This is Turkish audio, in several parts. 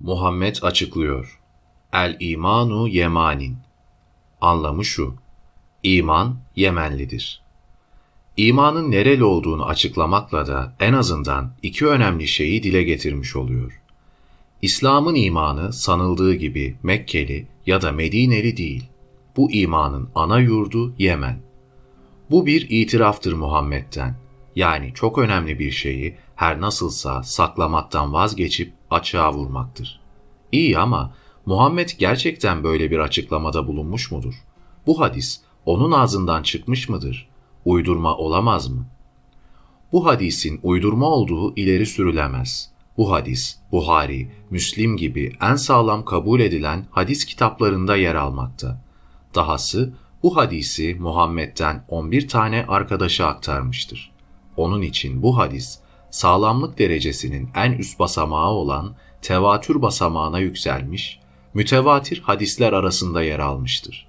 Muhammed açıklıyor. El imanu yemanin. Anlamı şu. İman Yemenlidir. İmanın nereli olduğunu açıklamakla da en azından iki önemli şeyi dile getirmiş oluyor. İslam'ın imanı sanıldığı gibi Mekkeli ya da Medineli değil. Bu imanın ana yurdu Yemen. Bu bir itiraftır Muhammed'den. Yani çok önemli bir şeyi her nasılsa saklamaktan vazgeçip açığa vurmaktır. İyi ama Muhammed gerçekten böyle bir açıklamada bulunmuş mudur? Bu hadis onun ağzından çıkmış mıdır? Uydurma olamaz mı? Bu hadisin uydurma olduğu ileri sürülemez. Bu hadis, Buhari, Müslim gibi en sağlam kabul edilen hadis kitaplarında yer almakta. Dahası bu hadisi Muhammed'den 11 tane arkadaşa aktarmıştır. Onun için bu hadis, sağlamlık derecesinin en üst basamağı olan tevatür basamağına yükselmiş, mütevatir hadisler arasında yer almıştır.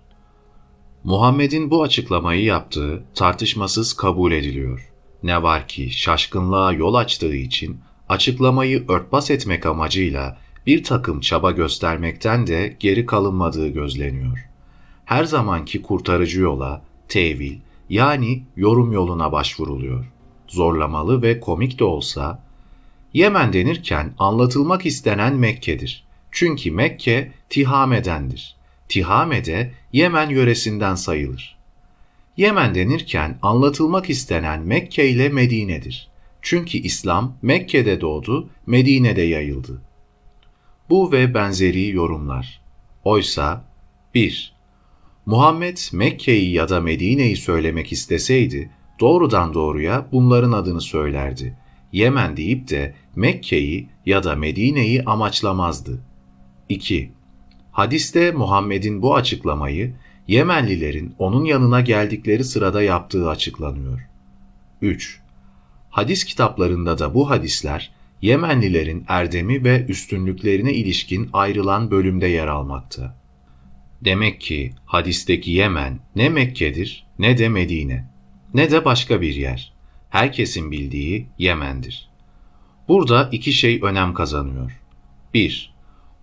Muhammed'in bu açıklamayı yaptığı tartışmasız kabul ediliyor. Ne var ki şaşkınlığa yol açtığı için açıklamayı örtbas etmek amacıyla bir takım çaba göstermekten de geri kalınmadığı gözleniyor. Her zamanki kurtarıcı yola, tevil yani yorum yoluna başvuruluyor. Zorlamalı ve komik de olsa, Yemen denirken anlatılmak istenen Mekke'dir. Çünkü Mekke Tihame'dendir. Tihame de Yemen yöresinden sayılır. Yemen denirken anlatılmak istenen Mekke ile Medine'dir. Çünkü İslam Mekke'de doğdu, Medine'de yayıldı. Bu ve benzeri yorumlar. Oysa 1. Muhammed Mekke'yi ya da Medine'yi söylemek isteseydi doğrudan doğruya bunların adını söylerdi. Yemen deyip de Mekke'yi ya da Medine'yi amaçlamazdı. 2. Hadiste Muhammed'in bu açıklamayı Yemenlilerin onun yanına geldikleri sırada yaptığı açıklanıyor. 3. Hadis kitaplarında da bu hadisler Yemenlilerin erdemi ve üstünlüklerine ilişkin ayrılan bölümde yer almakta. Demek ki hadisteki Yemen ne Mekke'dir ne de Medine, ne de başka bir yer. Herkesin bildiği Yemen'dir. Burada iki şey önem kazanıyor. 1.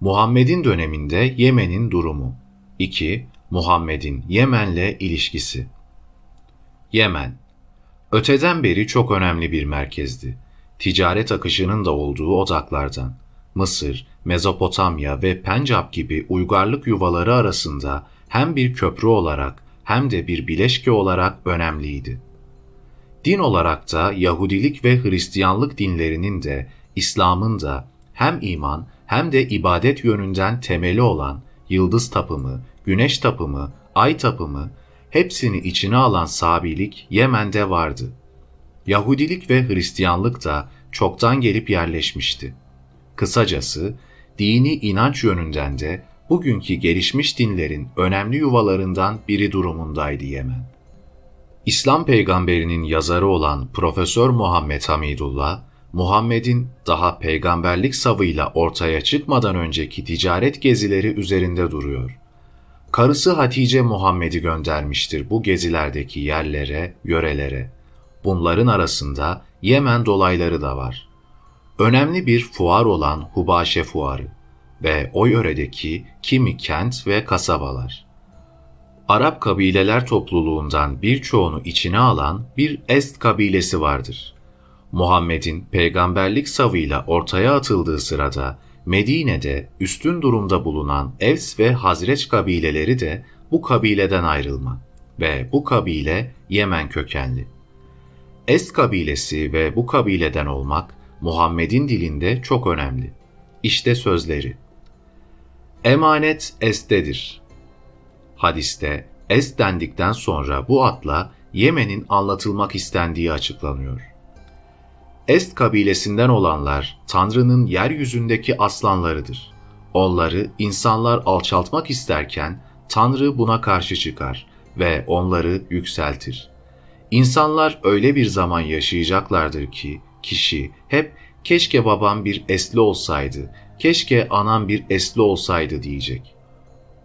Muhammed'in döneminde Yemen'in durumu. 2. Muhammed'in Yemen'le ilişkisi. Yemen Öteden beri çok önemli bir merkezdi. Ticaret akışının da olduğu odaklardan. Mısır, Mezopotamya ve Pencap gibi uygarlık yuvaları arasında hem bir köprü olarak hem de bir bileşke olarak önemliydi. Din olarak da Yahudilik ve Hristiyanlık dinlerinin de İslam'ın da hem iman hem de ibadet yönünden temeli olan yıldız tapımı, güneş tapımı, ay tapımı hepsini içine alan Sabilik Yemen'de vardı. Yahudilik ve Hristiyanlık da çoktan gelip yerleşmişti. Kısacası dini inanç yönünden de bugünkü gelişmiş dinlerin önemli yuvalarından biri durumundaydı Yemen. İslam peygamberinin yazarı olan Profesör Muhammed Hamidullah, Muhammed'in daha peygamberlik savıyla ortaya çıkmadan önceki ticaret gezileri üzerinde duruyor. Karısı Hatice Muhammed'i göndermiştir bu gezilerdeki yerlere, yörelere. Bunların arasında Yemen dolayları da var. Önemli bir fuar olan Hubaşe Fuarı ve o yöredeki kimi kent ve kasabalar. Arap kabileler topluluğundan birçoğunu içine alan bir Est kabilesi vardır. Muhammed'in peygamberlik savıyla ortaya atıldığı sırada Medine'de üstün durumda bulunan Evs ve Hazreç kabileleri de bu kabileden ayrılma ve bu kabile Yemen kökenli. Est kabilesi ve bu kabileden olmak Muhammed'in dilinde çok önemli. İşte sözleri. Emanet Est'tedir. Hadiste Est dendikten sonra bu atla Yemen'in anlatılmak istendiği açıklanıyor. Est kabilesinden olanlar Tanrı'nın yeryüzündeki aslanlarıdır. Onları insanlar alçaltmak isterken Tanrı buna karşı çıkar ve onları yükseltir. İnsanlar öyle bir zaman yaşayacaklardır ki kişi hep keşke babam bir esli olsaydı, keşke anam bir esli olsaydı diyecek.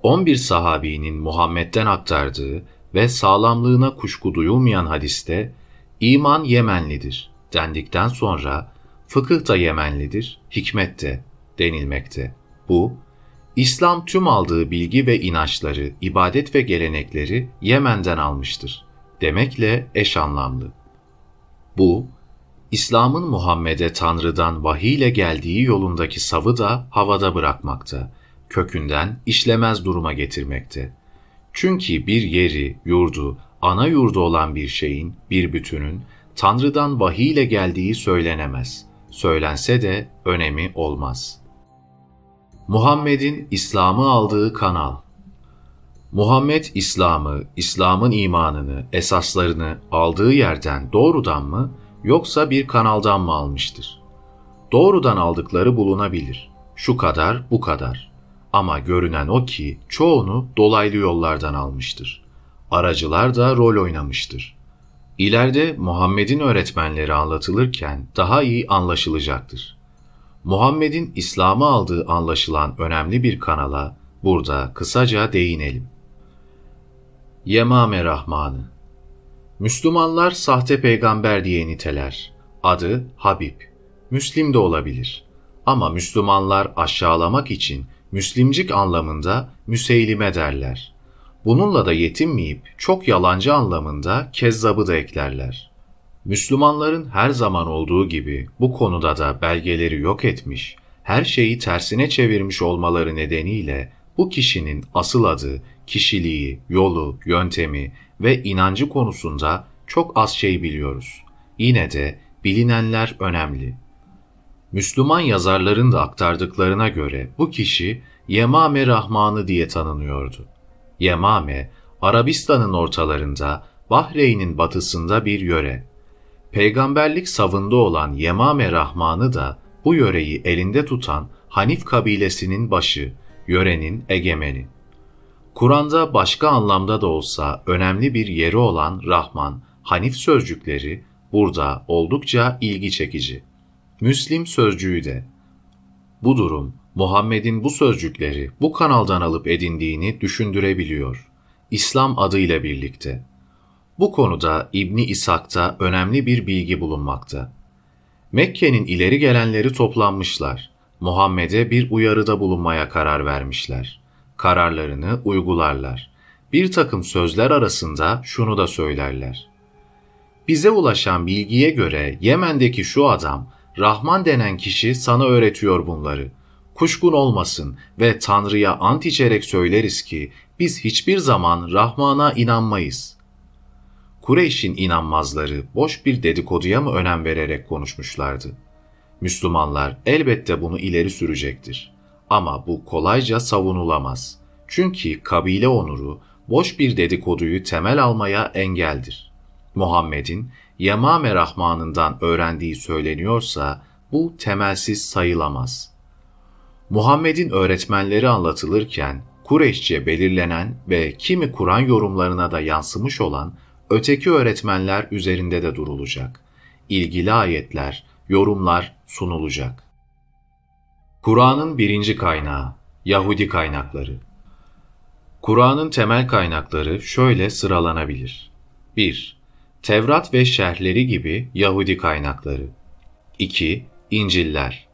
11 sahabinin Muhammed'den aktardığı ve sağlamlığına kuşku duyulmayan hadiste iman Yemenlidir dendikten sonra fıkıh da Yemenlidir, hikmet de denilmekte. Bu, İslam tüm aldığı bilgi ve inançları, ibadet ve gelenekleri Yemen'den almıştır. Demekle eş anlamlı. Bu, İslam'ın Muhammed'e Tanrı'dan vahiy ile geldiği yolundaki savı da havada bırakmakta, kökünden işlemez duruma getirmekte. Çünkü bir yeri, yurdu, ana yurdu olan bir şeyin, bir bütünün, Tanrı'dan vahiy ile geldiği söylenemez. Söylense de önemi olmaz. Muhammed'in İslam'ı aldığı kanal Muhammed İslam'ı, İslam'ın imanını, esaslarını aldığı yerden doğrudan mı yoksa bir kanaldan mı almıştır? Doğrudan aldıkları bulunabilir. Şu kadar, bu kadar. Ama görünen o ki çoğunu dolaylı yollardan almıştır. Aracılar da rol oynamıştır. İleride Muhammed'in öğretmenleri anlatılırken daha iyi anlaşılacaktır. Muhammed'in İslam'ı aldığı anlaşılan önemli bir kanala burada kısaca değinelim. Yemame Rahmanı Müslümanlar sahte peygamber diye niteler. Adı Habib. Müslim de olabilir. Ama Müslümanlar aşağılamak için Müslimcik anlamında müseylime derler. Bununla da yetinmeyip çok yalancı anlamında kezzabı da eklerler. Müslümanların her zaman olduğu gibi bu konuda da belgeleri yok etmiş, her şeyi tersine çevirmiş olmaları nedeniyle bu kişinin asıl adı, kişiliği, yolu, yöntemi ve inancı konusunda çok az şey biliyoruz. Yine de bilinenler önemli. Müslüman yazarların da aktardıklarına göre bu kişi Yemame Rahmanı diye tanınıyordu. Yemame, Arabistan'ın ortalarında, Bahreyn'in batısında bir yöre. Peygamberlik savında olan Yemame Rahmanı da bu yöreyi elinde tutan Hanif kabilesinin başı, yörenin egemeni. Kur'an'da başka anlamda da olsa önemli bir yeri olan Rahman, Hanif sözcükleri burada oldukça ilgi çekici. Müslim sözcüğü de. Bu durum Muhammed'in bu sözcükleri bu kanaldan alıp edindiğini düşündürebiliyor. İslam adıyla birlikte. Bu konuda İbni İshak'ta önemli bir bilgi bulunmakta. Mekke'nin ileri gelenleri toplanmışlar. Muhammed'e bir uyarıda bulunmaya karar vermişler. Kararlarını uygularlar. Bir takım sözler arasında şunu da söylerler. Bize ulaşan bilgiye göre Yemen'deki şu adam, Rahman denen kişi sana öğretiyor bunları. Kuşkun olmasın ve Tanrı'ya ant içerek söyleriz ki biz hiçbir zaman Rahman'a inanmayız. Kureyş'in inanmazları boş bir dedikoduya mı önem vererek konuşmuşlardı? Müslümanlar elbette bunu ileri sürecektir. Ama bu kolayca savunulamaz. Çünkü kabile onuru boş bir dedikoduyu temel almaya engeldir. Muhammed'in Yemame Rahman'ından öğrendiği söyleniyorsa bu temelsiz sayılamaz. Muhammed'in öğretmenleri anlatılırken Kureyşçe belirlenen ve kimi Kur'an yorumlarına da yansımış olan öteki öğretmenler üzerinde de durulacak. İlgili ayetler, yorumlar sunulacak. Kur'an'ın birinci kaynağı, Yahudi kaynakları. Kur'an'ın temel kaynakları şöyle sıralanabilir. 1. Tevrat ve şerhleri gibi Yahudi kaynakları. 2. İnciller.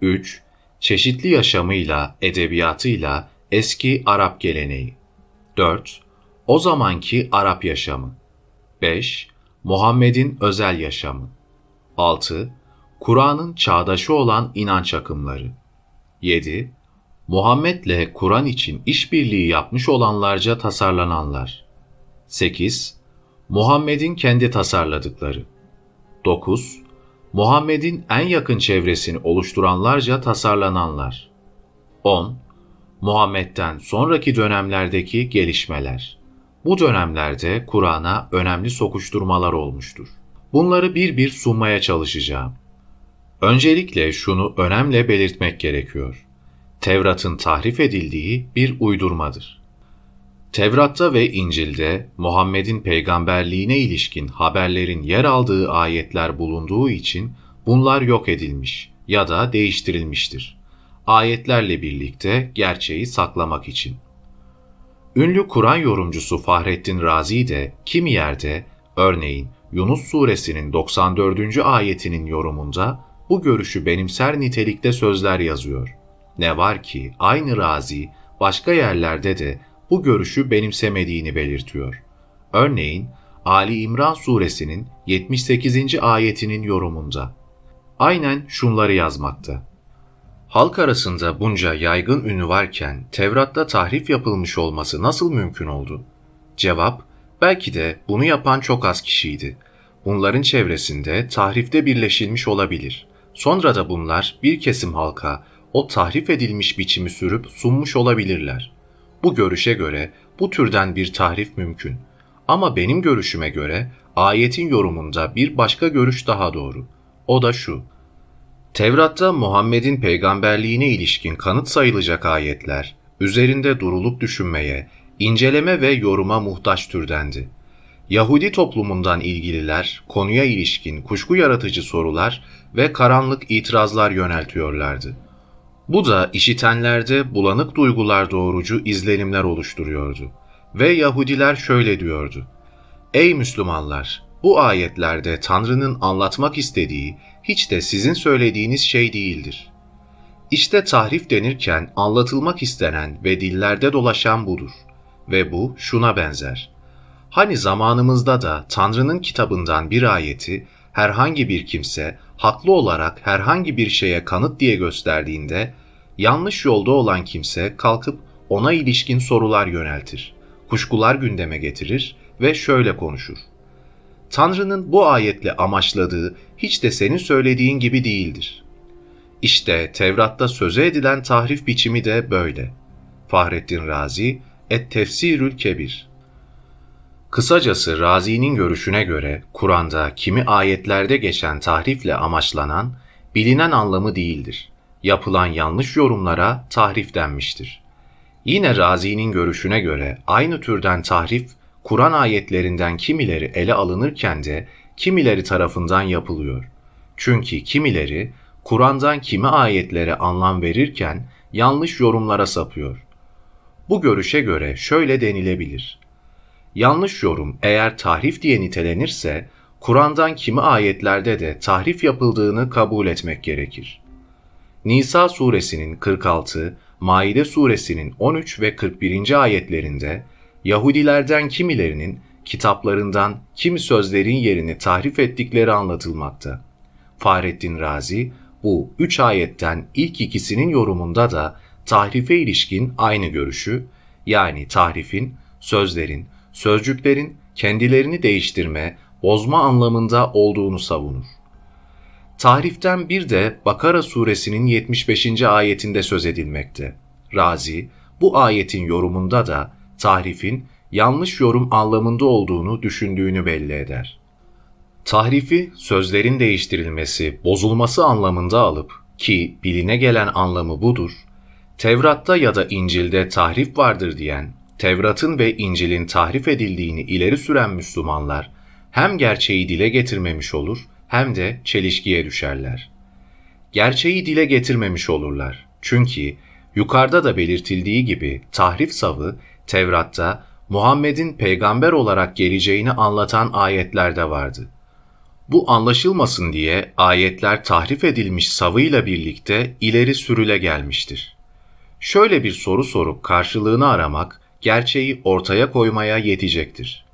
3. Çeşitli yaşamıyla, edebiyatıyla eski Arap geleneği. 4. O zamanki Arap yaşamı. 5. Muhammed'in özel yaşamı. 6. Kur'an'ın çağdaşı olan inanç akımları. 7. Muhammed'le Kur'an için işbirliği yapmış olanlarca tasarlananlar. 8. Muhammed'in kendi tasarladıkları. 9. Muhammed'in en yakın çevresini oluşturanlarca tasarlananlar. 10. Muhammed'den sonraki dönemlerdeki gelişmeler. Bu dönemlerde Kur'an'a önemli sokuşturmalar olmuştur. Bunları bir bir sunmaya çalışacağım. Öncelikle şunu önemli belirtmek gerekiyor. Tevrat'ın tahrif edildiği bir uydurmadır. Tevrat'ta ve İncil'de Muhammed'in peygamberliğine ilişkin haberlerin yer aldığı ayetler bulunduğu için bunlar yok edilmiş ya da değiştirilmiştir. Ayetlerle birlikte gerçeği saklamak için. Ünlü Kur'an yorumcusu Fahrettin Razi de kimi yerde örneğin Yunus suresinin 94. ayetinin yorumunda bu görüşü benimser nitelikte sözler yazıyor. Ne var ki aynı Razi başka yerlerde de bu görüşü benimsemediğini belirtiyor. Örneğin Ali İmran suresinin 78. ayetinin yorumunda. Aynen şunları yazmakta. Halk arasında bunca yaygın ünü varken Tevrat'ta tahrif yapılmış olması nasıl mümkün oldu? Cevap, belki de bunu yapan çok az kişiydi. Bunların çevresinde tahrifte birleşilmiş olabilir. Sonra da bunlar bir kesim halka o tahrif edilmiş biçimi sürüp sunmuş olabilirler. Bu görüşe göre bu türden bir tahrif mümkün. Ama benim görüşüme göre ayetin yorumunda bir başka görüş daha doğru. O da şu. Tevrat'ta Muhammed'in peygamberliğine ilişkin kanıt sayılacak ayetler, üzerinde durulup düşünmeye, inceleme ve yoruma muhtaç türdendi. Yahudi toplumundan ilgililer, konuya ilişkin kuşku yaratıcı sorular ve karanlık itirazlar yöneltiyorlardı. Bu da işitenlerde bulanık duygular doğurucu izlenimler oluşturuyordu. Ve Yahudiler şöyle diyordu. Ey Müslümanlar! Bu ayetlerde Tanrı'nın anlatmak istediği hiç de sizin söylediğiniz şey değildir. İşte tahrif denirken anlatılmak istenen ve dillerde dolaşan budur. Ve bu şuna benzer. Hani zamanımızda da Tanrı'nın kitabından bir ayeti herhangi bir kimse haklı olarak herhangi bir şeye kanıt diye gösterdiğinde yanlış yolda olan kimse kalkıp ona ilişkin sorular yöneltir, kuşkular gündeme getirir ve şöyle konuşur. Tanrı'nın bu ayetle amaçladığı hiç de senin söylediğin gibi değildir. İşte Tevrat'ta söze edilen tahrif biçimi de böyle. Fahrettin Razi, Et Tefsirül Kebir Kısacası Razi'nin görüşüne göre Kur'an'da kimi ayetlerde geçen tahrifle amaçlanan, bilinen anlamı değildir. Yapılan yanlış yorumlara tahrif denmiştir. Yine Razi'nin görüşüne göre aynı türden tahrif Kur'an ayetlerinden kimileri ele alınırken de kimileri tarafından yapılıyor. Çünkü kimileri Kur'an'dan kimi ayetlere anlam verirken yanlış yorumlara sapıyor. Bu görüşe göre şöyle denilebilir. Yanlış yorum eğer tahrif diye nitelenirse, Kur'an'dan kimi ayetlerde de tahrif yapıldığını kabul etmek gerekir. Nisa suresinin 46, Maide suresinin 13 ve 41. ayetlerinde Yahudilerden kimilerinin kitaplarından kimi sözlerin yerini tahrif ettikleri anlatılmakta. Fahrettin Razi bu üç ayetten ilk ikisinin yorumunda da tahrife ilişkin aynı görüşü yani tahrifin, sözlerin, sözcüklerin kendilerini değiştirme, bozma anlamında olduğunu savunur. Tahriften bir de Bakara suresinin 75. ayetinde söz edilmekte. Razi, bu ayetin yorumunda da tahrifin yanlış yorum anlamında olduğunu düşündüğünü belli eder. Tahrifi sözlerin değiştirilmesi, bozulması anlamında alıp ki biline gelen anlamı budur, Tevrat'ta ya da İncil'de tahrif vardır diyen, Tevrat'ın ve İncil'in tahrif edildiğini ileri süren Müslümanlar hem gerçeği dile getirmemiş olur hem de çelişkiye düşerler. Gerçeği dile getirmemiş olurlar. Çünkü yukarıda da belirtildiği gibi tahrif savı Tevrat'ta Muhammed'in peygamber olarak geleceğini anlatan ayetlerde vardı. Bu anlaşılmasın diye ayetler tahrif edilmiş savıyla birlikte ileri sürüle gelmiştir. Şöyle bir soru sorup karşılığını aramak gerçeği ortaya koymaya yetecektir.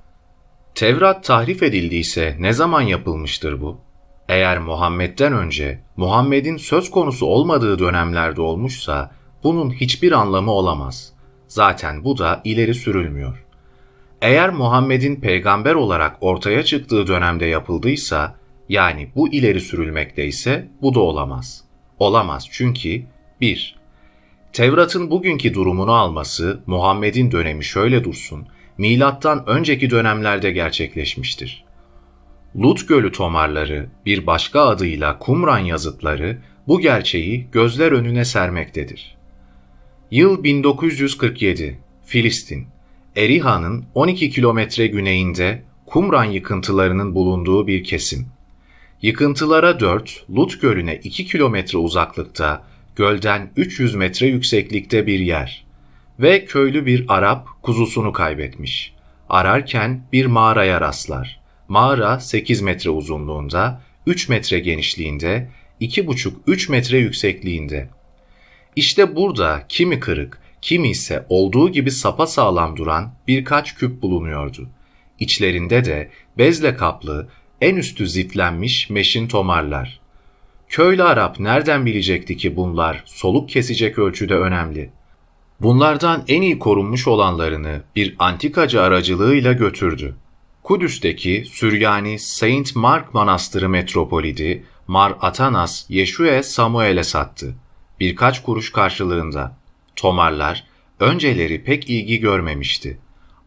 Tevrat tahrif edildiyse ne zaman yapılmıştır bu? Eğer Muhammed'den önce Muhammed'in söz konusu olmadığı dönemlerde olmuşsa bunun hiçbir anlamı olamaz. Zaten bu da ileri sürülmüyor. Eğer Muhammed'in peygamber olarak ortaya çıktığı dönemde yapıldıysa, yani bu ileri sürülmekte ise bu da olamaz. Olamaz çünkü 1. Tevrat'ın bugünkü durumunu alması Muhammed'in dönemi şöyle dursun, milattan önceki dönemlerde gerçekleşmiştir. Lut Gölü tomarları, bir başka adıyla Kumran yazıtları bu gerçeği gözler önüne sermektedir. Yıl 1947, Filistin, Eriha'nın 12 kilometre güneyinde Kumran yıkıntılarının bulunduğu bir kesim. Yıkıntılara 4, Lut Gölü'ne 2 kilometre uzaklıkta, gölden 300 metre yükseklikte bir yer. Ve köylü bir Arap kuzusunu kaybetmiş. Ararken bir mağaraya rastlar. Mağara 8 metre uzunluğunda, 3 metre genişliğinde, 2,5-3 metre yüksekliğinde. İşte burada kimi kırık, kimi ise olduğu gibi sapa sağlam duran birkaç küp bulunuyordu. İçlerinde de bezle kaplı, en üstü ziflenmiş meşin tomarlar. Köylü Arap nereden bilecekti ki bunlar soluk kesecek ölçüde önemli? Bunlardan en iyi korunmuş olanlarını bir antikacı aracılığıyla götürdü. Kudüs'teki Süryani Saint Mark Manastırı metropolidi Mar Atanas Yeşue Samuel'e sattı. Birkaç kuruş karşılığında. Tomarlar önceleri pek ilgi görmemişti.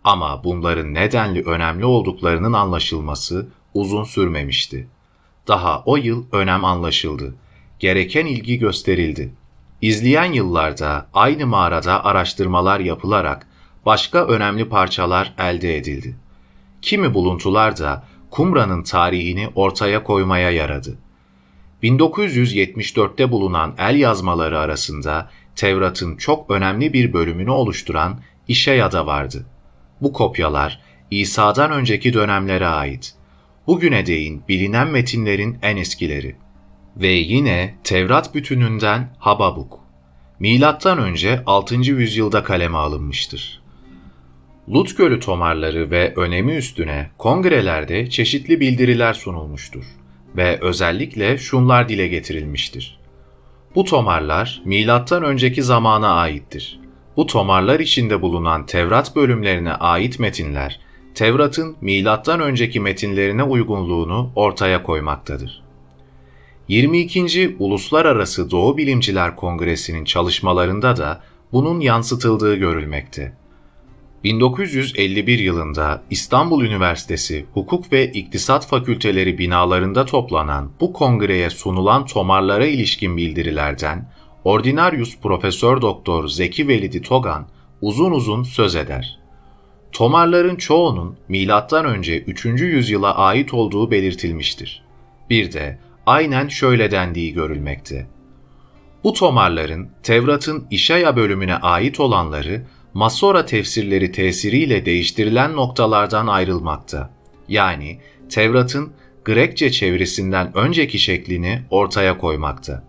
Ama bunların nedenli önemli olduklarının anlaşılması uzun sürmemişti. Daha o yıl önem anlaşıldı. Gereken ilgi gösterildi. İzleyen yıllarda aynı mağarada araştırmalar yapılarak başka önemli parçalar elde edildi. Kimi buluntular da Kumra'nın tarihini ortaya koymaya yaradı. 1974'te bulunan el yazmaları arasında Tevrat'ın çok önemli bir bölümünü oluşturan İşeya'da vardı. Bu kopyalar İsa'dan önceki dönemlere ait. Bugüne değin bilinen metinlerin en eskileri. Ve yine Tevrat bütününden Hababuk. Milattan önce 6. yüzyılda kaleme alınmıştır. Lut Gölü tomarları ve önemi üstüne kongrelerde çeşitli bildiriler sunulmuştur ve özellikle şunlar dile getirilmiştir. Bu tomarlar milattan önceki zamana aittir. Bu tomarlar içinde bulunan Tevrat bölümlerine ait metinler, Tevrat'ın milattan önceki metinlerine uygunluğunu ortaya koymaktadır. 22. Uluslararası Doğu Bilimciler Kongresi'nin çalışmalarında da bunun yansıtıldığı görülmekte. 1951 yılında İstanbul Üniversitesi Hukuk ve İktisat Fakülteleri binalarında toplanan bu kongreye sunulan tomarlara ilişkin bildirilerden Ordinarius Profesör Doktor Zeki Velidi Togan uzun uzun söz eder. Tomarların çoğunun önce 3. yüzyıla ait olduğu belirtilmiştir. Bir de aynen şöyle dendiği görülmekte. Bu tomarların Tevrat'ın İşaya bölümüne ait olanları Masora tefsirleri tesiriyle değiştirilen noktalardan ayrılmakta. Yani Tevrat'ın Grekçe çevirisinden önceki şeklini ortaya koymakta.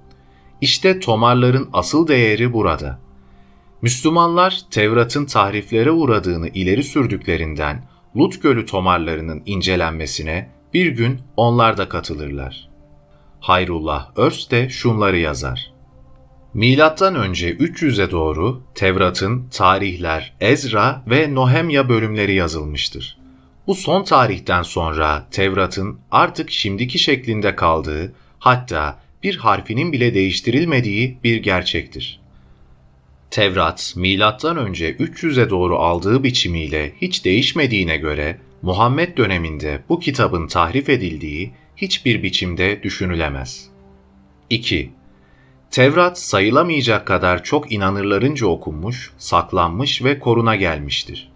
İşte tomarların asıl değeri burada. Müslümanlar Tevrat'ın tahriflere uğradığını ileri sürdüklerinden Lut Gölü tomarlarının incelenmesine bir gün onlar da katılırlar. Hayrullah Örs de şunları yazar. Milattan önce 300'e doğru Tevrat'ın tarihler, Ezra ve Nohemya bölümleri yazılmıştır. Bu son tarihten sonra Tevrat'ın artık şimdiki şeklinde kaldığı, hatta bir harfinin bile değiştirilmediği bir gerçektir. Tevrat, milattan önce 300'e doğru aldığı biçimiyle hiç değişmediğine göre Muhammed döneminde bu kitabın tahrif edildiği hiçbir biçimde düşünülemez. 2. Tevrat sayılamayacak kadar çok inanırlarınca okunmuş, saklanmış ve koruna gelmiştir.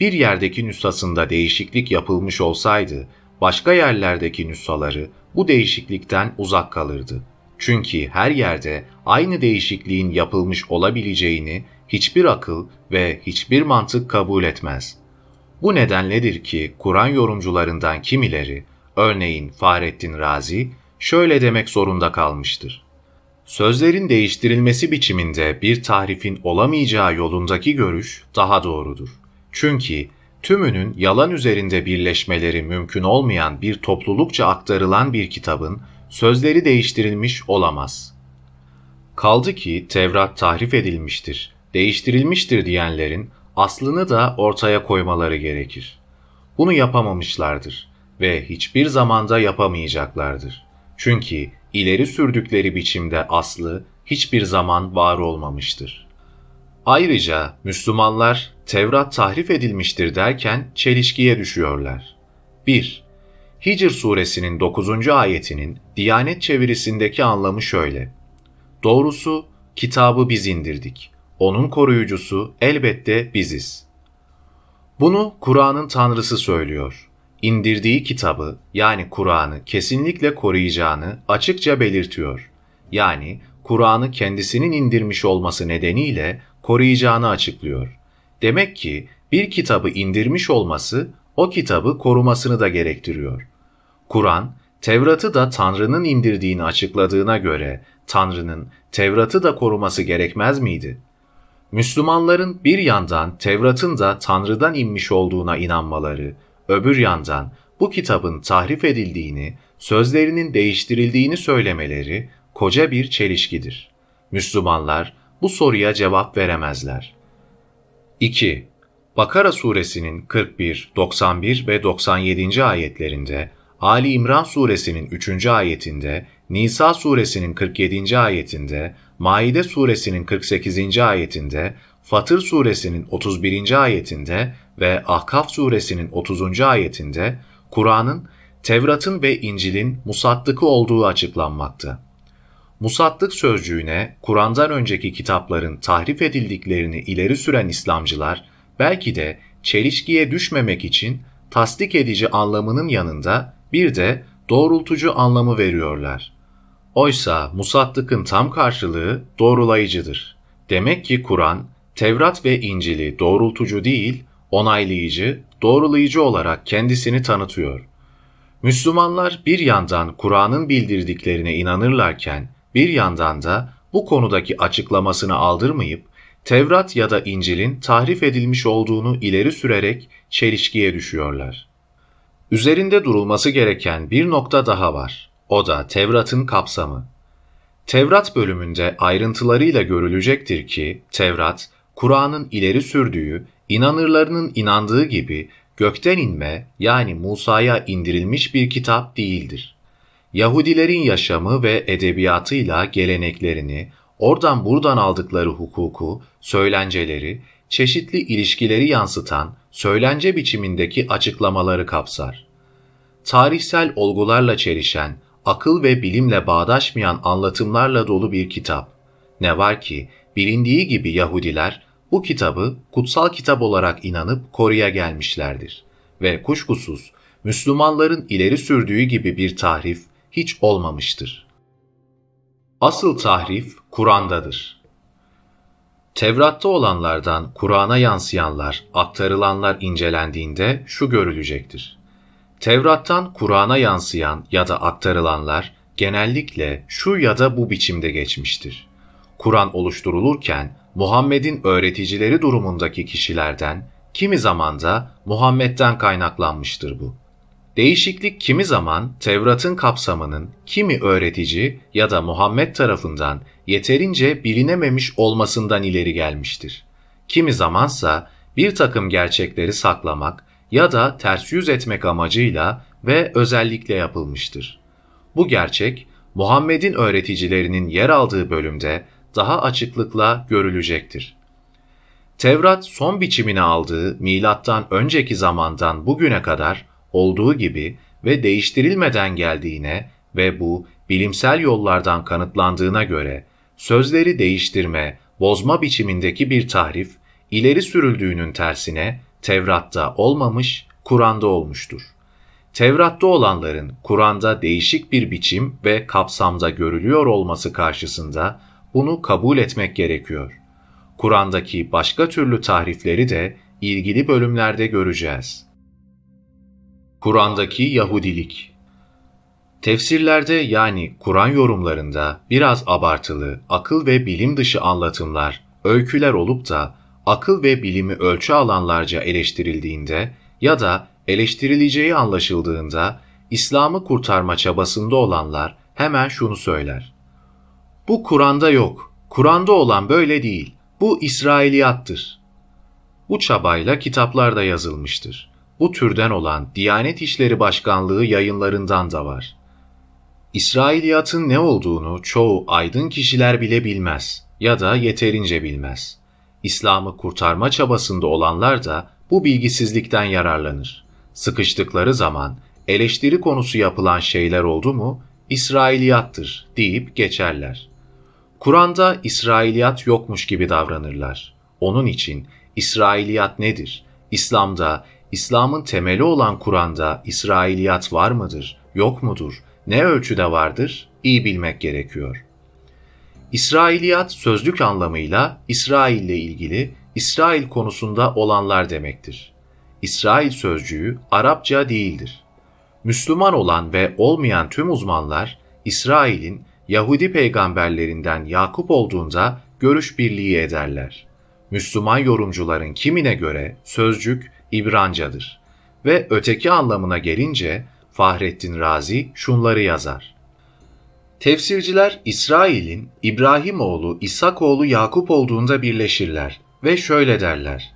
Bir yerdeki nüshasında değişiklik yapılmış olsaydı, başka yerlerdeki nüshaları bu değişiklikten uzak kalırdı. Çünkü her yerde aynı değişikliğin yapılmış olabileceğini hiçbir akıl ve hiçbir mantık kabul etmez. Bu nedenledir ki Kur'an yorumcularından kimileri, örneğin Fahrettin Razi, şöyle demek zorunda kalmıştır. Sözlerin değiştirilmesi biçiminde bir tahrifin olamayacağı yolundaki görüş daha doğrudur. Çünkü tümünün yalan üzerinde birleşmeleri mümkün olmayan bir toplulukça aktarılan bir kitabın sözleri değiştirilmiş olamaz. Kaldı ki Tevrat tahrif edilmiştir, değiştirilmiştir diyenlerin aslını da ortaya koymaları gerekir. Bunu yapamamışlardır ve hiçbir zamanda yapamayacaklardır. Çünkü ileri sürdükleri biçimde aslı hiçbir zaman var olmamıştır. Ayrıca Müslümanlar Tevrat tahrif edilmiştir derken çelişkiye düşüyorlar. 1. Hicr suresinin 9. ayetinin Diyanet çevirisindeki anlamı şöyle. Doğrusu kitabı biz indirdik. Onun koruyucusu elbette biziz. Bunu Kur'an'ın tanrısı söylüyor indirdiği kitabı yani Kur'an'ı kesinlikle koruyacağını açıkça belirtiyor. Yani Kur'an'ı kendisinin indirmiş olması nedeniyle koruyacağını açıklıyor. Demek ki bir kitabı indirmiş olması o kitabı korumasını da gerektiriyor. Kur'an, Tevrat'ı da Tanrı'nın indirdiğini açıkladığına göre Tanrı'nın Tevrat'ı da koruması gerekmez miydi? Müslümanların bir yandan Tevrat'ın da Tanrı'dan inmiş olduğuna inanmaları, öbür yandan bu kitabın tahrif edildiğini, sözlerinin değiştirildiğini söylemeleri koca bir çelişkidir. Müslümanlar bu soruya cevap veremezler. 2. Bakara suresinin 41, 91 ve 97. ayetlerinde, Ali İmran suresinin 3. ayetinde, Nisa suresinin 47. ayetinde, Maide suresinin 48. ayetinde, Fatır suresinin 31. ayetinde ve Ahkaf suresinin 30. ayetinde Kur'an'ın, Tevrat'ın ve İncil'in musattıkı olduğu açıklanmakta. Musattık sözcüğüne Kur'an'dan önceki kitapların tahrif edildiklerini ileri süren İslamcılar, belki de çelişkiye düşmemek için tasdik edici anlamının yanında bir de doğrultucu anlamı veriyorlar. Oysa musattıkın tam karşılığı doğrulayıcıdır. Demek ki Kur'an, Tevrat ve İncil'i doğrultucu değil, onaylayıcı, doğrulayıcı olarak kendisini tanıtıyor. Müslümanlar bir yandan Kur'an'ın bildirdiklerine inanırlarken, bir yandan da bu konudaki açıklamasını aldırmayıp, Tevrat ya da İncil'in tahrif edilmiş olduğunu ileri sürerek çelişkiye düşüyorlar. Üzerinde durulması gereken bir nokta daha var. O da Tevrat'ın kapsamı. Tevrat bölümünde ayrıntılarıyla görülecektir ki Tevrat, Kur'an'ın ileri sürdüğü, inanırlarının inandığı gibi gökten inme yani Musa'ya indirilmiş bir kitap değildir. Yahudilerin yaşamı ve edebiyatıyla geleneklerini, oradan buradan aldıkları hukuku, söylenceleri, çeşitli ilişkileri yansıtan söylence biçimindeki açıklamaları kapsar. Tarihsel olgularla çelişen, akıl ve bilimle bağdaşmayan anlatımlarla dolu bir kitap. Ne var ki bilindiği gibi Yahudiler bu kitabı kutsal kitap olarak inanıp koruya gelmişlerdir. Ve kuşkusuz Müslümanların ileri sürdüğü gibi bir tahrif hiç olmamıştır. Asıl tahrif Kur'an'dadır. Tevrat'ta olanlardan Kur'an'a yansıyanlar, aktarılanlar incelendiğinde şu görülecektir. Tevrat'tan Kur'an'a yansıyan ya da aktarılanlar genellikle şu ya da bu biçimde geçmiştir. Kur'an oluşturulurken Muhammed'in öğreticileri durumundaki kişilerden, kimi zaman da Muhammed'den kaynaklanmıştır bu. Değişiklik kimi zaman Tevrat'ın kapsamının kimi öğretici ya da Muhammed tarafından yeterince bilinememiş olmasından ileri gelmiştir. Kimi zamansa bir takım gerçekleri saklamak ya da ters yüz etmek amacıyla ve özellikle yapılmıştır. Bu gerçek, Muhammed'in öğreticilerinin yer aldığı bölümde daha açıklıkla görülecektir. Tevrat son biçimini aldığı milattan önceki zamandan bugüne kadar olduğu gibi ve değiştirilmeden geldiğine ve bu bilimsel yollardan kanıtlandığına göre sözleri değiştirme, bozma biçimindeki bir tahrif ileri sürüldüğünün tersine Tevrat'ta olmamış, Kur'an'da olmuştur. Tevrat'ta olanların Kur'an'da değişik bir biçim ve kapsamda görülüyor olması karşısında bunu kabul etmek gerekiyor. Kur'an'daki başka türlü tahrifleri de ilgili bölümlerde göreceğiz. Kur'an'daki Yahudilik Tefsirlerde yani Kur'an yorumlarında biraz abartılı, akıl ve bilim dışı anlatımlar, öyküler olup da akıl ve bilimi ölçü alanlarca eleştirildiğinde ya da eleştirileceği anlaşıldığında İslam'ı kurtarma çabasında olanlar hemen şunu söyler. Bu Kur'an'da yok. Kur'an'da olan böyle değil. Bu İsrailiyattır. Bu çabayla kitaplarda yazılmıştır. Bu türden olan Diyanet İşleri Başkanlığı yayınlarından da var. İsrailiyatın ne olduğunu çoğu aydın kişiler bile bilmez ya da yeterince bilmez. İslam'ı kurtarma çabasında olanlar da bu bilgisizlikten yararlanır. Sıkıştıkları zaman eleştiri konusu yapılan şeyler oldu mu İsrailiyattır deyip geçerler. Kur'an'da İsrailiyat yokmuş gibi davranırlar. Onun için İsrailiyat nedir? İslam'da, İslam'ın temeli olan Kur'an'da İsrailiyat var mıdır, yok mudur, ne ölçüde vardır iyi bilmek gerekiyor. İsrailiyat sözlük anlamıyla İsrail ile ilgili İsrail konusunda olanlar demektir. İsrail sözcüğü Arapça değildir. Müslüman olan ve olmayan tüm uzmanlar İsrail'in Yahudi peygamberlerinden Yakup olduğunda görüş birliği ederler. Müslüman yorumcuların kimine göre sözcük İbrancadır ve öteki anlamına gelince Fahrettin Razi şunları yazar. Tefsirciler İsrail'in İbrahim oğlu İshak oğlu Yakup olduğunda birleşirler ve şöyle derler.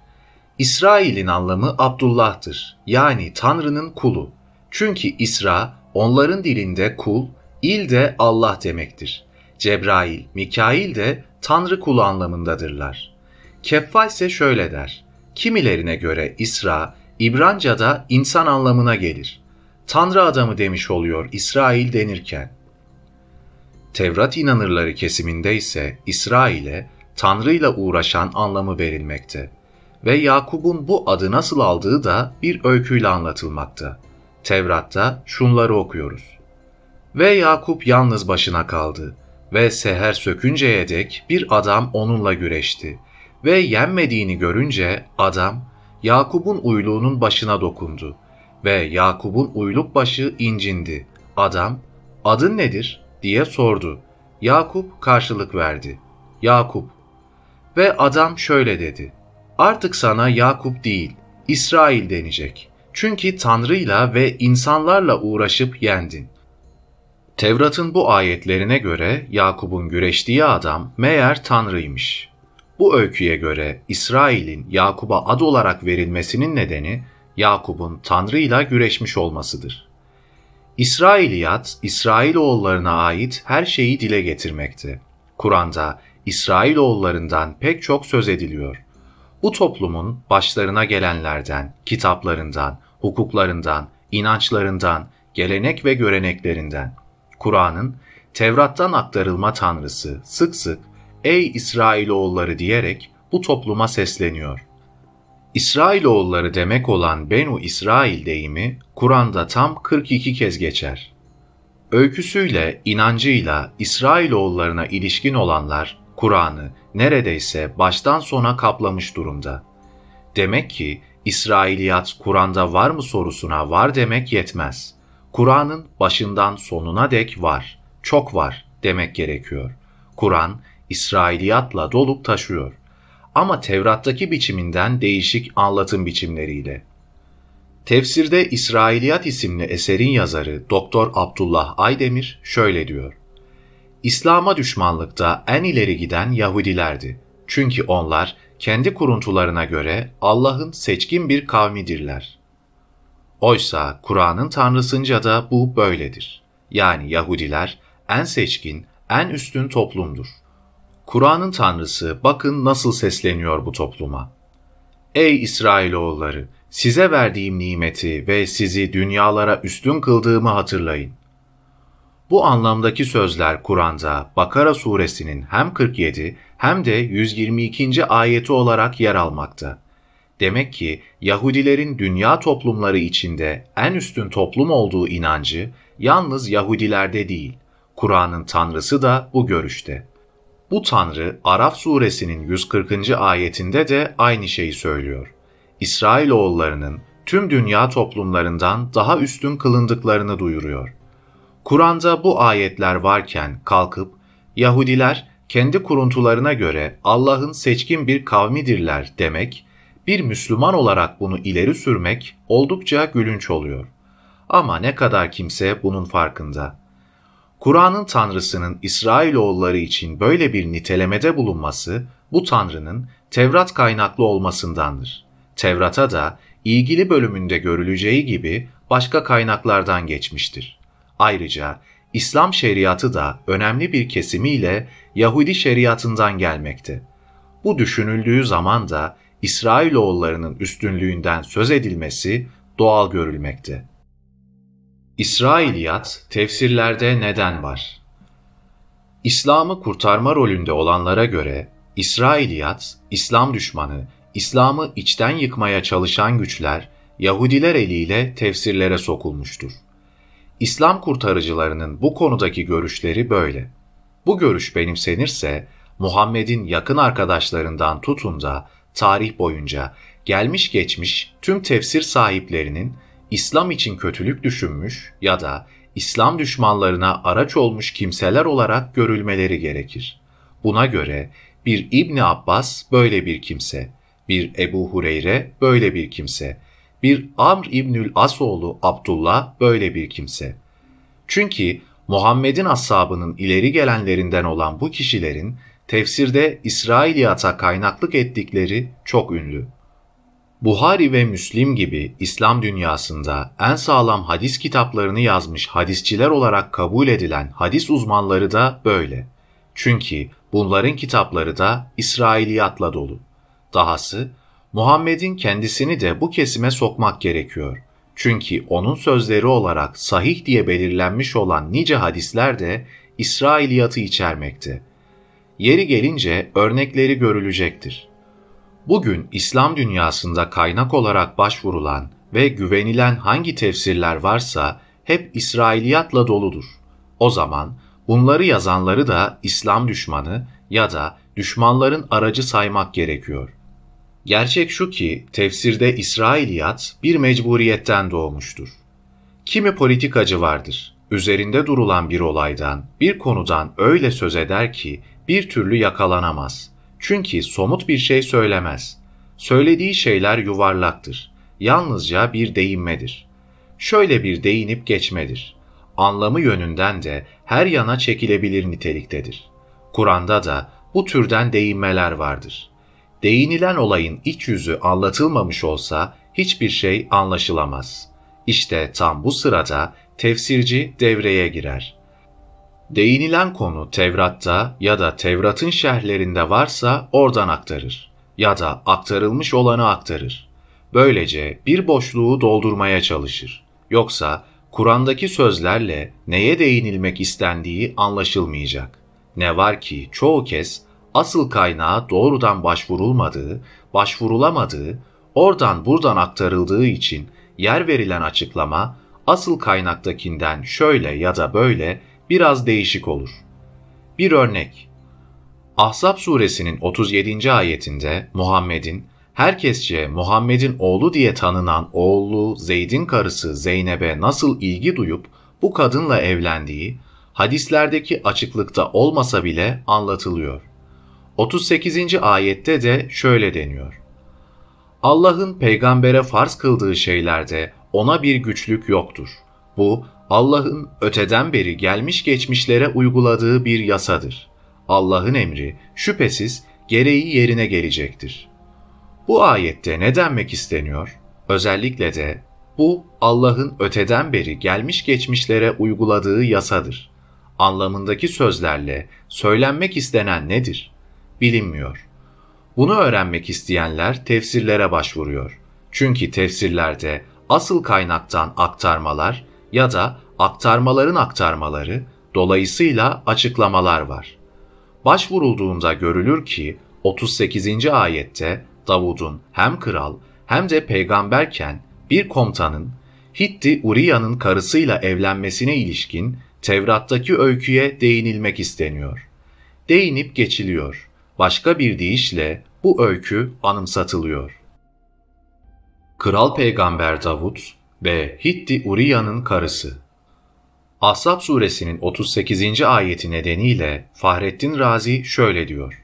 İsrail'in anlamı Abdullah'tır yani Tanrı'nın kulu. Çünkü İsra onların dilinde kul, il de Allah demektir. Cebrail, Mikail de Tanrı kulu anlamındadırlar. Keffa ise şöyle der. Kimilerine göre İsra, İbranca'da insan anlamına gelir. Tanrı adamı demiş oluyor İsrail denirken. Tevrat inanırları kesiminde ise İsrail'e Tanrı'yla uğraşan anlamı verilmekte ve Yakup'un bu adı nasıl aldığı da bir öyküyle anlatılmakta. Tevrat'ta şunları okuyoruz. Ve Yakup yalnız başına kaldı ve seher sökünceye dek bir adam onunla güreşti ve yenmediğini görünce adam Yakup'un uyluğunun başına dokundu ve Yakup'un uyluk başı incindi. Adam, adın nedir diye sordu. Yakup karşılık verdi. Yakup. Ve adam şöyle dedi. Artık sana Yakup değil, İsrail denecek. Çünkü Tanrı'yla ve insanlarla uğraşıp yendin. Tevrat'ın bu ayetlerine göre Yakup'un güreştiği adam meğer Tanrı'ymış. Bu öyküye göre İsrail'in Yakup'a ad olarak verilmesinin nedeni Yakup'un Tanrı'yla güreşmiş olmasıdır. İsrailiyat, İsrailoğullarına ait her şeyi dile getirmekte. Kur'an'da İsrailoğullarından pek çok söz ediliyor. Bu toplumun başlarına gelenlerden, kitaplarından, hukuklarından, inançlarından, gelenek ve göreneklerinden, Kur'an'ın Tevrat'tan aktarılma tanrısı sık sık ''Ey İsrailoğulları'' diyerek bu topluma sesleniyor. İsrailoğulları demek olan Benu İsrail deyimi Kur'an'da tam 42 kez geçer. Öyküsüyle, inancıyla İsrailoğullarına ilişkin olanlar Kur'an'ı neredeyse baştan sona kaplamış durumda. Demek ki İsrailiyat Kur'an'da var mı sorusuna var demek yetmez. Kur'an'ın başından sonuna dek var, çok var demek gerekiyor. Kur'an İsrailiyatla dolup taşıyor. Ama Tevrat'taki biçiminden değişik anlatım biçimleriyle. Tefsirde İsrailiyat isimli eserin yazarı Doktor Abdullah Aydemir şöyle diyor. İslam'a düşmanlıkta en ileri giden Yahudilerdi. Çünkü onlar kendi kuruntularına göre Allah'ın seçkin bir kavmidirler. Oysa Kur'an'ın tanrısınca da bu böyledir. Yani Yahudiler en seçkin, en üstün toplumdur. Kur'an'ın tanrısı bakın nasıl sesleniyor bu topluma. Ey İsrailoğulları! Size verdiğim nimeti ve sizi dünyalara üstün kıldığımı hatırlayın. Bu anlamdaki sözler Kur'an'da Bakara suresinin hem 47 hem de 122. ayeti olarak yer almakta. Demek ki Yahudilerin dünya toplumları içinde en üstün toplum olduğu inancı yalnız Yahudilerde değil, Kur'an'ın tanrısı da bu görüşte. Bu tanrı Araf suresinin 140. ayetinde de aynı şeyi söylüyor. İsrailoğullarının tüm dünya toplumlarından daha üstün kılındıklarını duyuruyor. Kur'an'da bu ayetler varken kalkıp Yahudiler kendi kuruntularına göre Allah'ın seçkin bir kavmidirler demek, bir Müslüman olarak bunu ileri sürmek oldukça gülünç oluyor. Ama ne kadar kimse bunun farkında. Kur'an'ın tanrısının İsrailoğulları için böyle bir nitelemede bulunması bu tanrının Tevrat kaynaklı olmasındandır. Tevrat'a da ilgili bölümünde görüleceği gibi başka kaynaklardan geçmiştir. Ayrıca İslam şeriatı da önemli bir kesimiyle Yahudi şeriatından gelmekte. Bu düşünüldüğü zaman da İsrailoğullarının üstünlüğünden söz edilmesi doğal görülmekte. İsrailiyat tefsirlerde neden var? İslam'ı kurtarma rolünde olanlara göre İsrailiyat, İslam düşmanı, İslam'ı içten yıkmaya çalışan güçler Yahudiler eliyle tefsirlere sokulmuştur. İslam kurtarıcılarının bu konudaki görüşleri böyle. Bu görüş benimsenirse Muhammed'in yakın arkadaşlarından tutun da tarih boyunca gelmiş geçmiş tüm tefsir sahiplerinin İslam için kötülük düşünmüş ya da İslam düşmanlarına araç olmuş kimseler olarak görülmeleri gerekir. Buna göre bir İbni Abbas böyle bir kimse, bir Ebu Hureyre böyle bir kimse, bir Amr İbnül Asoğlu Abdullah böyle bir kimse. Çünkü Muhammed'in ashabının ileri gelenlerinden olan bu kişilerin tefsirde İsrailiyata kaynaklık ettikleri çok ünlü. Buhari ve Müslim gibi İslam dünyasında en sağlam hadis kitaplarını yazmış hadisçiler olarak kabul edilen hadis uzmanları da böyle. Çünkü bunların kitapları da İsrailiyatla dolu. Dahası Muhammed'in kendisini de bu kesime sokmak gerekiyor. Çünkü onun sözleri olarak sahih diye belirlenmiş olan nice hadisler de İsrailiyatı içermekte. Yeri gelince örnekleri görülecektir. Bugün İslam dünyasında kaynak olarak başvurulan ve güvenilen hangi tefsirler varsa hep İsrailiyatla doludur. O zaman bunları yazanları da İslam düşmanı ya da düşmanların aracı saymak gerekiyor. Gerçek şu ki tefsirde İsrailiyat bir mecburiyetten doğmuştur. Kimi politikacı vardır, üzerinde durulan bir olaydan, bir konudan öyle söz eder ki bir türlü yakalanamaz. Çünkü somut bir şey söylemez. Söylediği şeyler yuvarlaktır. Yalnızca bir değinmedir. Şöyle bir değinip geçmedir. Anlamı yönünden de her yana çekilebilir niteliktedir. Kur'an'da da bu türden değinmeler vardır. Değinilen olayın iç yüzü anlatılmamış olsa hiçbir şey anlaşılamaz. İşte tam bu sırada tefsirci devreye girer. Değinilen konu Tevrat'ta ya da Tevrat'ın şerhlerinde varsa oradan aktarır ya da aktarılmış olanı aktarır. Böylece bir boşluğu doldurmaya çalışır. Yoksa Kur'an'daki sözlerle neye değinilmek istendiği anlaşılmayacak. Ne var ki çoğu kez asıl kaynağa doğrudan başvurulmadığı, başvurulamadığı, oradan buradan aktarıldığı için yer verilen açıklama asıl kaynaktakinden şöyle ya da böyle biraz değişik olur. Bir örnek. Ahzab suresinin 37. ayetinde Muhammed'in herkesçe Muhammed'in oğlu diye tanınan oğlu Zeyd'in karısı Zeynep'e nasıl ilgi duyup bu kadınla evlendiği hadislerdeki açıklıkta olmasa bile anlatılıyor. 38. ayette de şöyle deniyor. Allah'ın peygambere farz kıldığı şeylerde ona bir güçlük yoktur. Bu Allah'ın öteden beri gelmiş geçmişlere uyguladığı bir yasadır. Allah'ın emri şüphesiz gereği yerine gelecektir. Bu ayette ne denmek isteniyor? Özellikle de bu Allah'ın öteden beri gelmiş geçmişlere uyguladığı yasadır. Anlamındaki sözlerle söylenmek istenen nedir? Bilinmiyor. Bunu öğrenmek isteyenler tefsirlere başvuruyor. Çünkü tefsirlerde asıl kaynaktan aktarmalar ya da aktarmaların aktarmaları, dolayısıyla açıklamalar var. Başvurulduğunda görülür ki 38. ayette Davud'un hem kral hem de peygamberken bir komutanın Hitti Uriya'nın karısıyla evlenmesine ilişkin Tevrat'taki öyküye değinilmek isteniyor. Değinip geçiliyor. Başka bir deyişle bu öykü anımsatılıyor. Kral Peygamber Davud ve Hitti Uriya'nın karısı Ahzab suresinin 38. ayeti nedeniyle Fahrettin Razi şöyle diyor.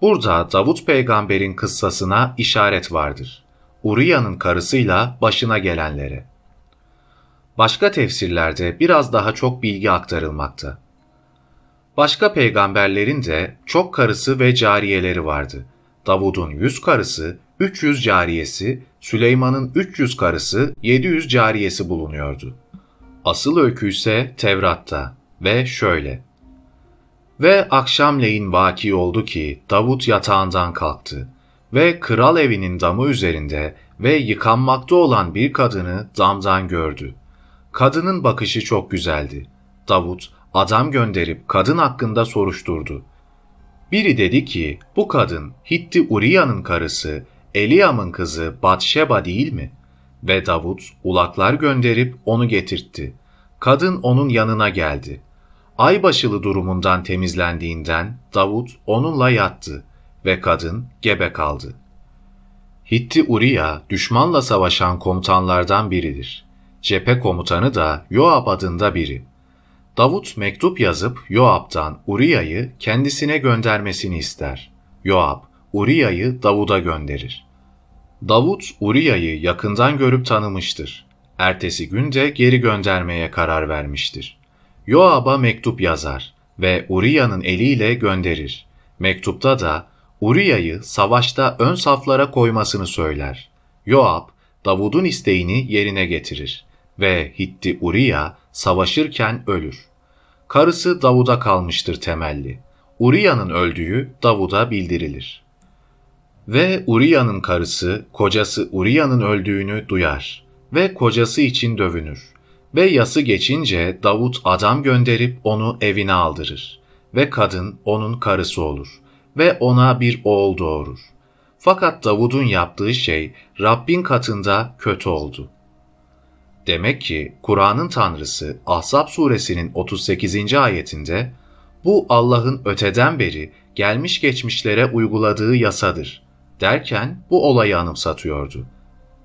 Burada Davut peygamberin kıssasına işaret vardır. Uriya'nın karısıyla başına gelenlere. Başka tefsirlerde biraz daha çok bilgi aktarılmakta. Başka peygamberlerin de çok karısı ve cariyeleri vardı. Davud'un 100 karısı, 300 cariyesi, Süleyman'ın 300 karısı, 700 cariyesi bulunuyordu. Asıl öykü ise Tevrat'ta ve şöyle. Ve akşamleyin vaki oldu ki Davut yatağından kalktı ve kral evinin damı üzerinde ve yıkanmakta olan bir kadını damdan gördü. Kadının bakışı çok güzeldi. Davut adam gönderip kadın hakkında soruşturdu. Biri dedi ki bu kadın Hitti Uriya'nın karısı Eliam'ın kızı Batşeba değil mi?'' Ve Davut ulaklar gönderip onu getirtti. Kadın onun yanına geldi. Aybaşılı durumundan temizlendiğinden Davut onunla yattı ve kadın gebe kaldı. Hitti Uriya düşmanla savaşan komutanlardan biridir. Cephe komutanı da Yoab adında biri. Davut mektup yazıp Yoab'dan Uriya'yı kendisine göndermesini ister. Yoab, Uriya'yı Davud'a gönderir. Davut, Uriya'yı yakından görüp tanımıştır. Ertesi gün de geri göndermeye karar vermiştir. Yoab'a mektup yazar ve Uriya'nın eliyle gönderir. Mektupta da Uriya'yı savaşta ön saflara koymasını söyler. Yoab, Davud'un isteğini yerine getirir ve Hitti Uriya savaşırken ölür. Karısı Davud'a kalmıştır temelli. Uriya'nın öldüğü Davud'a bildirilir. Ve Uriya'nın karısı kocası Uriya'nın öldüğünü duyar ve kocası için dövünür. Ve yası geçince Davut adam gönderip onu evine aldırır ve kadın onun karısı olur ve ona bir oğul doğurur. Fakat Davud'un yaptığı şey Rabbin katında kötü oldu. Demek ki Kur'an'ın tanrısı Ahzab suresinin 38. ayetinde bu Allah'ın öteden beri gelmiş geçmişlere uyguladığı yasadır derken bu olayı anımsatıyordu.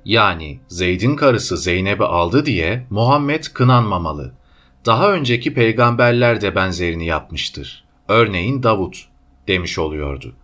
Yani Zeyd'in karısı Zeynep'i aldı diye Muhammed kınanmamalı. Daha önceki peygamberler de benzerini yapmıştır. Örneğin Davut demiş oluyordu.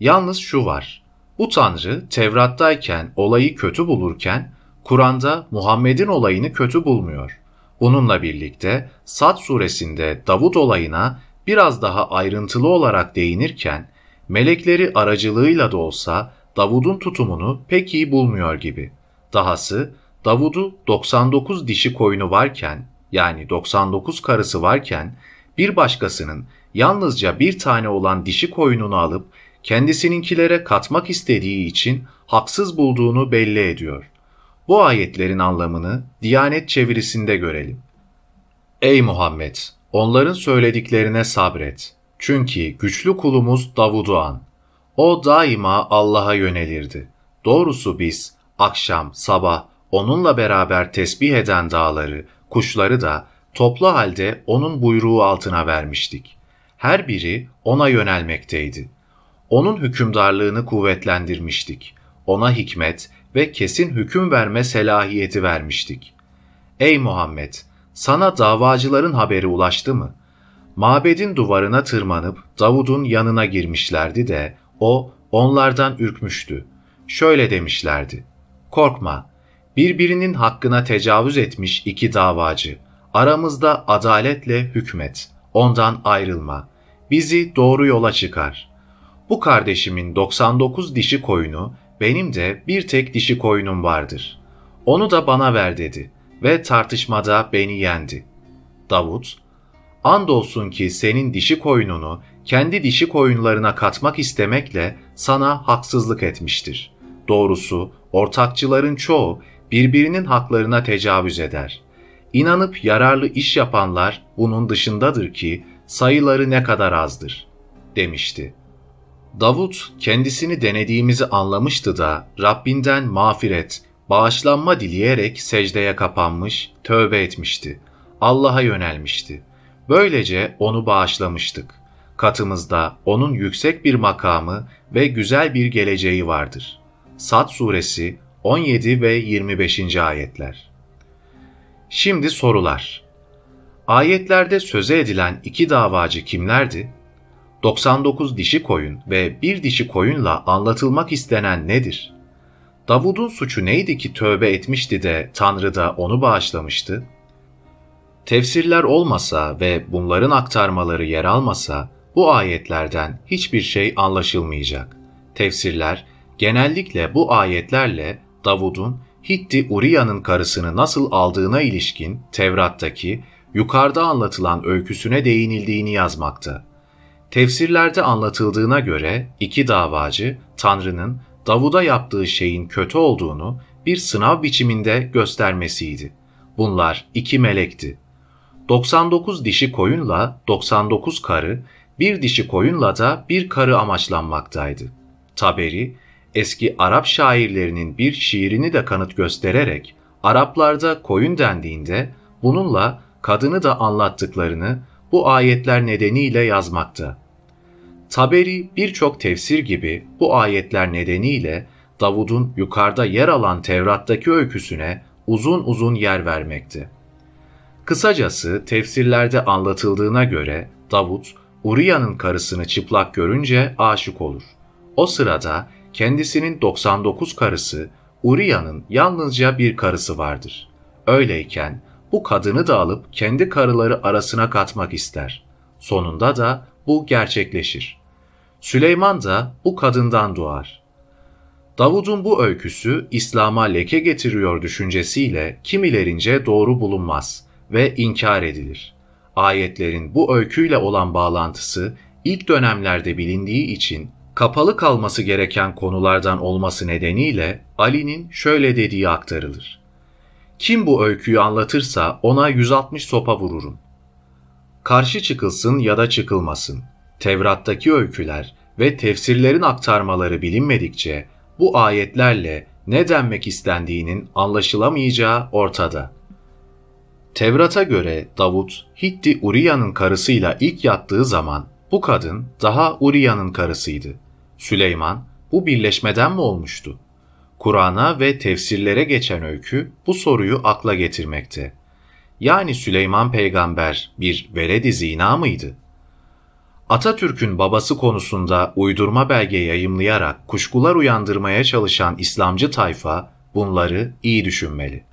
Yalnız şu var. Bu tanrı Tevrat'tayken olayı kötü bulurken Kur'an'da Muhammed'in olayını kötü bulmuyor. Bununla birlikte Sad suresinde Davut olayına biraz daha ayrıntılı olarak değinirken melekleri aracılığıyla da olsa Davud'un tutumunu pek iyi bulmuyor gibi. Dahası Davud'u 99 dişi koyunu varken yani 99 karısı varken bir başkasının yalnızca bir tane olan dişi koyununu alıp kendisininkilere katmak istediği için haksız bulduğunu belli ediyor. Bu ayetlerin anlamını Diyanet çevirisinde görelim. Ey Muhammed! Onların söylediklerine sabret. Çünkü güçlü kulumuz Davud'u an. O daima Allah'a yönelirdi. Doğrusu biz akşam, sabah onunla beraber tesbih eden dağları, kuşları da toplu halde onun buyruğu altına vermiştik. Her biri ona yönelmekteydi. Onun hükümdarlığını kuvvetlendirmiştik. Ona hikmet ve kesin hüküm verme selahiyeti vermiştik. Ey Muhammed! Sana davacıların haberi ulaştı mı? Mabedin duvarına tırmanıp Davud'un yanına girmişlerdi de o onlardan ürkmüştü. Şöyle demişlerdi. Korkma, birbirinin hakkına tecavüz etmiş iki davacı. Aramızda adaletle hükmet, ondan ayrılma. Bizi doğru yola çıkar. Bu kardeşimin 99 dişi koyunu, benim de bir tek dişi koyunum vardır. Onu da bana ver dedi ve tartışmada beni yendi. Davut, andolsun ki senin dişi koyununu kendi dişi koyunlarına katmak istemekle sana haksızlık etmiştir. Doğrusu ortakçıların çoğu birbirinin haklarına tecavüz eder. İnanıp yararlı iş yapanlar bunun dışındadır ki sayıları ne kadar azdır, demişti. Davut kendisini denediğimizi anlamıştı da Rabbinden mağfiret, bağışlanma dileyerek secdeye kapanmış, tövbe etmişti. Allah'a yönelmişti. Böylece onu bağışlamıştık. Katımızda onun yüksek bir makamı ve güzel bir geleceği vardır. Sad suresi 17 ve 25. ayetler. Şimdi sorular. Ayetlerde söze edilen iki davacı kimlerdi? 99 dişi koyun ve bir dişi koyunla anlatılmak istenen nedir? Davud'un suçu neydi ki tövbe etmişti de Tanrı da onu bağışlamıştı? Tefsirler olmasa ve bunların aktarmaları yer almasa bu ayetlerden hiçbir şey anlaşılmayacak. Tefsirler genellikle bu ayetlerle Davud'un Hitti Uriya'nın karısını nasıl aldığına ilişkin Tevrat'taki yukarıda anlatılan öyküsüne değinildiğini yazmakta. Tefsirlerde anlatıldığına göre iki davacı Tanrı'nın Davud'a yaptığı şeyin kötü olduğunu bir sınav biçiminde göstermesiydi. Bunlar iki melekti. 99 dişi koyunla 99 karı, bir dişi koyunla da bir karı amaçlanmaktaydı. Taberi, eski Arap şairlerinin bir şiirini de kanıt göstererek Araplarda koyun dendiğinde bununla kadını da anlattıklarını bu ayetler nedeniyle yazmakta. Taberi birçok tefsir gibi bu ayetler nedeniyle Davud'un yukarıda yer alan Tevrat'taki öyküsüne uzun uzun yer vermekte. Kısacası tefsirlerde anlatıldığına göre Davut, Uriya'nın karısını çıplak görünce aşık olur. O sırada kendisinin 99 karısı, Uriya'nın yalnızca bir karısı vardır. Öyleyken bu kadını da alıp kendi karıları arasına katmak ister. Sonunda da bu gerçekleşir. Süleyman da bu kadından doğar. Davud'un bu öyküsü İslam'a leke getiriyor düşüncesiyle kimilerince doğru bulunmaz ve inkar edilir. Ayetlerin bu öyküyle olan bağlantısı ilk dönemlerde bilindiği için kapalı kalması gereken konulardan olması nedeniyle Ali'nin şöyle dediği aktarılır. Kim bu öyküyü anlatırsa ona 160 sopa vururum. Karşı çıkılsın ya da çıkılmasın. Tevrat'taki öyküler ve tefsirlerin aktarmaları bilinmedikçe bu ayetlerle ne denmek istendiğinin anlaşılamayacağı ortada. Tevrat'a göre Davut, Hitti Uriya'nın karısıyla ilk yattığı zaman bu kadın daha Uriya'nın karısıydı. Süleyman bu birleşmeden mi olmuştu? Kur'an'a ve tefsirlere geçen öykü bu soruyu akla getirmekte. Yani Süleyman peygamber bir veledi zina mıydı? Atatürk'ün babası konusunda uydurma belge yayımlayarak kuşkular uyandırmaya çalışan İslamcı tayfa bunları iyi düşünmeli.